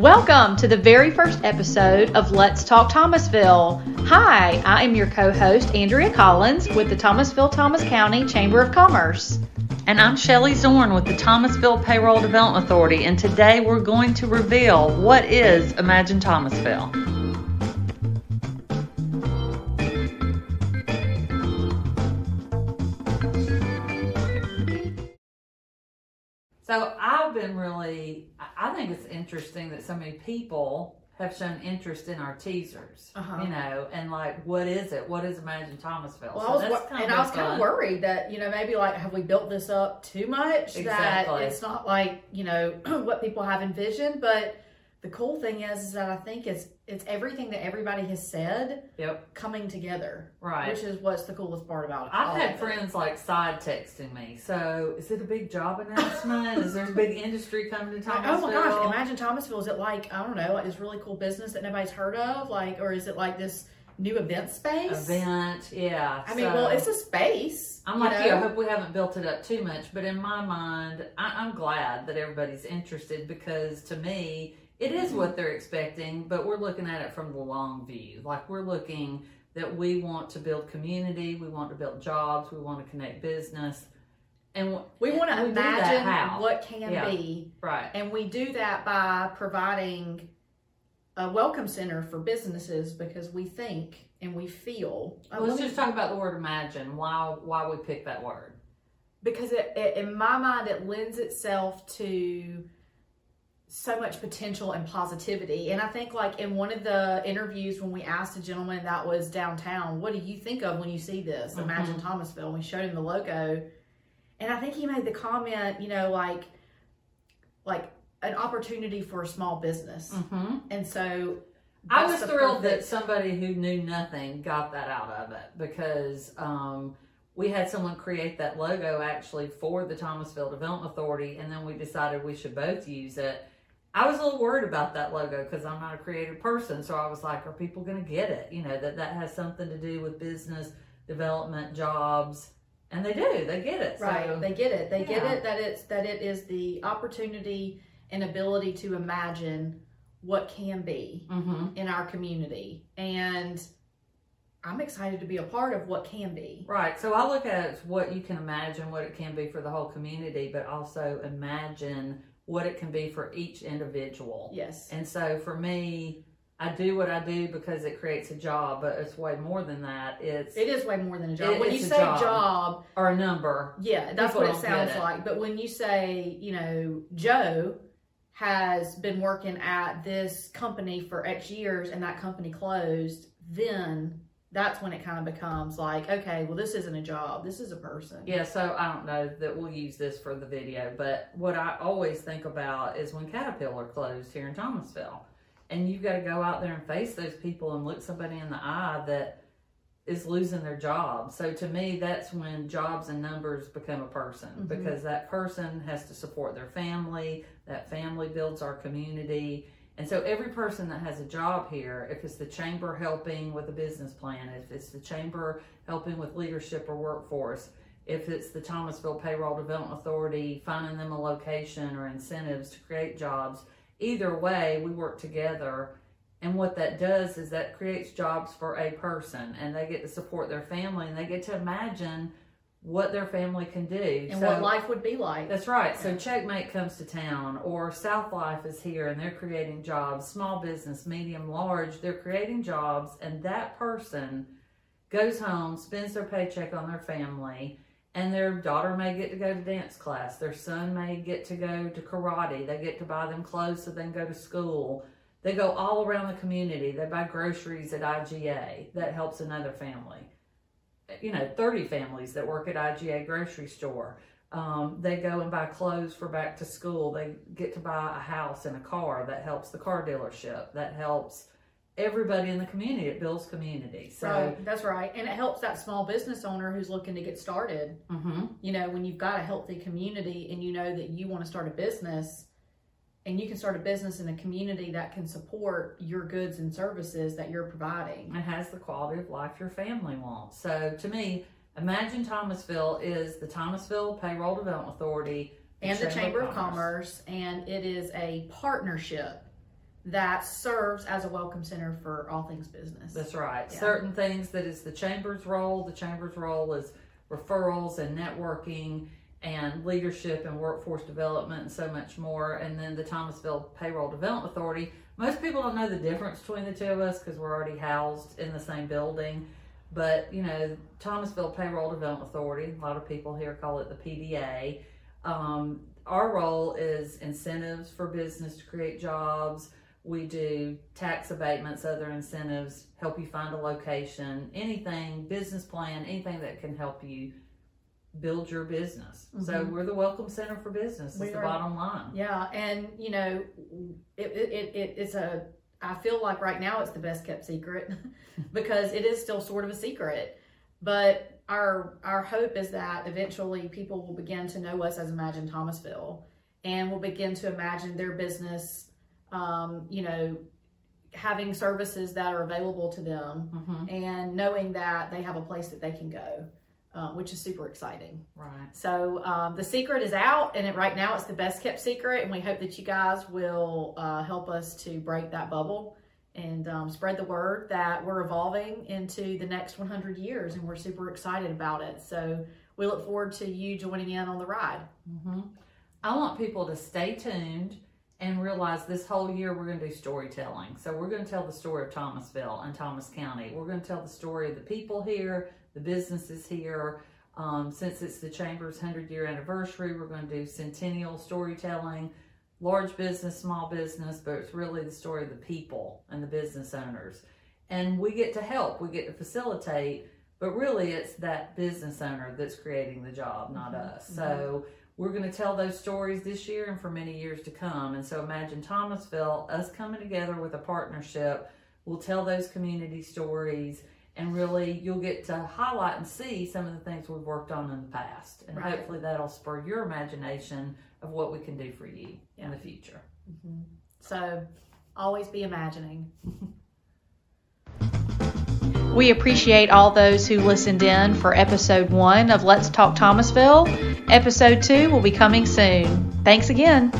Welcome to the very first episode of Let's Talk Thomasville. Hi, I am your co host, Andrea Collins, with the Thomasville Thomas County Chamber of Commerce. And I'm Shelly Zorn with the Thomasville Payroll Development Authority, and today we're going to reveal what is Imagine Thomasville. So I've been really, I think it's interesting that so many people have shown interest in our teasers, Uh-huh. you know, and like, what is it? What is Imagine Thomasville? Well, So I was, that's kind and of I was kind of worried that you know maybe like have we built this up too much Exactly. that it's not like you know what people have envisioned. But the cool thing is, is that I think it's it's everything that everybody has said Yep, coming together, right. which is what's the coolest part about it. I've had friends like side texting me. So, is it a big job announcement? is there a big industry coming to Like, Thomasville? oh my gosh! Imagine Thomasville. Is it like I don't know, like this really cool business that nobody's heard of, like, or is it like this new event space? Event, yeah. I mean, well, it's a space. I'm like know? you. I hope we haven't built it up too much, but in my mind, I, I'm glad that everybody's interested because to me, it is what they're expecting. But we're looking at it from the long view. Like we're looking that we want to build community, we want to build jobs, we want to connect business, and we want to imagine what can Yeah. be. right. And we do that by providing a welcome center for businesses because we think and we feel. uh, Let's just talk about the word imagine. Why why we pick that word? because it, it, in my mind, it lends itself to so much potential and positivity. And I think, like in one of the interviews, when we asked a gentleman that was downtown, "What do you think of when you see this?" Imagine Thomasville. We showed him the logo, and I think he made the comment, you know, like, like an opportunity for a small business. Mm-hmm. And so I was thrilled that somebody who knew nothing got that out of it because um, we had someone create that logo actually for the Thomasville Development Authority, and then we decided we should both use it. I was a little worried about that logo because I'm not a creative person, so I was like, "Are people going to get it? You know that that has something to do with business development, jobs." And they do. They get it. right So, they get it they get it that it's that it is the opportunity and ability to imagine what can be Mhm. in our community and i'm excited to be a part of what can be Right. So I look at what you can imagine what it can be for the whole community, but also imagine what it can be for each individual. yes And so for me, I do what I do because it creates a job, but it's way more than that. It's it is way more than a job It- when you say job. job. or a number. yeah that's what it sounds it. like but when you say you know joe has been working at this company for x years and that company closed then that's when it kind of becomes like okay well this isn't a job this is a person Yeah, so I don't know that we'll use this for the video, but what I always think about is when Caterpillar closed here in Thomasville. And you've got to go out there and face those people and look somebody in the eye that is losing their job. So to me, that's when jobs and numbers become a person Mhm. because that person has to support their family, that family builds our community. And so every person that has a job here, if it's the chamber helping with a business plan, if it's the chamber helping with leadership or workforce, if it's the Thomasville Payroll Development Authority finding them a location or incentives to create jobs, either way, we work together. And what that does is that creates jobs for a person and they get to support their family and they get to imagine what their family can do. and So- what life would be like that's right. So Checkmate comes to town, or South Life is here, and they're creating jobs. Small business, medium, large, they're creating jobs, and that person goes home, spends their paycheck on their family, and their daughter may get to go to dance class. Their son may get to go to karate. They get to buy them clothes so they can go to school. They go all around the community. They buy groceries at IGA. That helps another family. You know, 30 families that work at IGA grocery store. Um, they go and buy clothes for back to school. They get to buy a house and a car. That helps the car dealership. That helps everybody in the community. It builds community. So, Right, that's right. And it helps that small business owner who's looking to get started. mhm. You know, when you've got a healthy community and you know that you want to start a business and you can start a business in a community that can support your goods and services that you're providing. it has the quality of life your family wants. So, to me, Imagine Thomasville is the Thomasville Payroll Development Authority And the Chamber of Commerce, and it is a partnership that serves as a welcome center for all things business. That's right. Yeah. Certain things that is the chamber's role. The chamber's role is referrals and networking and leadership and workforce development and so much more. And then the Thomasville Payroll Development Authority. Most people don't know the difference between the two of us because we're already housed in the same building. But you know, Thomasville Payroll Development Authority. A lot of people here call it the PDA. Um, our role is incentives for business to create jobs. We do tax abatements, other incentives, help you find a location, anything, business plan, anything that can help you build your business. So Mhm. we're the welcome center for business. Is the bottom line. Yeah, and you know, it, it, it, it it's a. I feel like right now it's the best kept secret because it is still sort of a secret. But our our hope is that eventually people will begin to know us as Imagine Thomasville, and will begin to imagine their business. Um, you know, having services that are available to them, hmm and knowing that they have a place that they can go, uh, which is super exciting. Right. So um, the secret is out, and it, right now it's the best kept secret. And we hope that you guys will uh, help us to break that bubble and um, spread the word that we're evolving into the next 100 years, and we're super excited about it. So we look forward to you joining in on the ride. hmm I want people to stay tuned and realize this whole year we're going to do storytelling. So we're going to tell the story of Thomasville and Thomas County. We're going to tell the story of the people here, the businesses here. Um, since it's the Chamber's 100 year anniversary, we're going to do centennial storytelling, large business, small business, but it's really the story of the people and the business owners. And we get to help, we get to facilitate, but really it's that business owner that's creating the job, not us. So we're going to tell those stories this year and for many years to come. And so imagine Thomasville, us coming together with a partnership, we'll tell those community stories and really you'll get to highlight and see some of the things we've worked on in the past. And Right. hopefully that'll spur your imagination of what we can do for you in the future. Mm-hmm. So always be imagining. We appreciate all those who listened in for episode one of Let's Talk Thomasville. Episode two will be coming soon. Thanks again.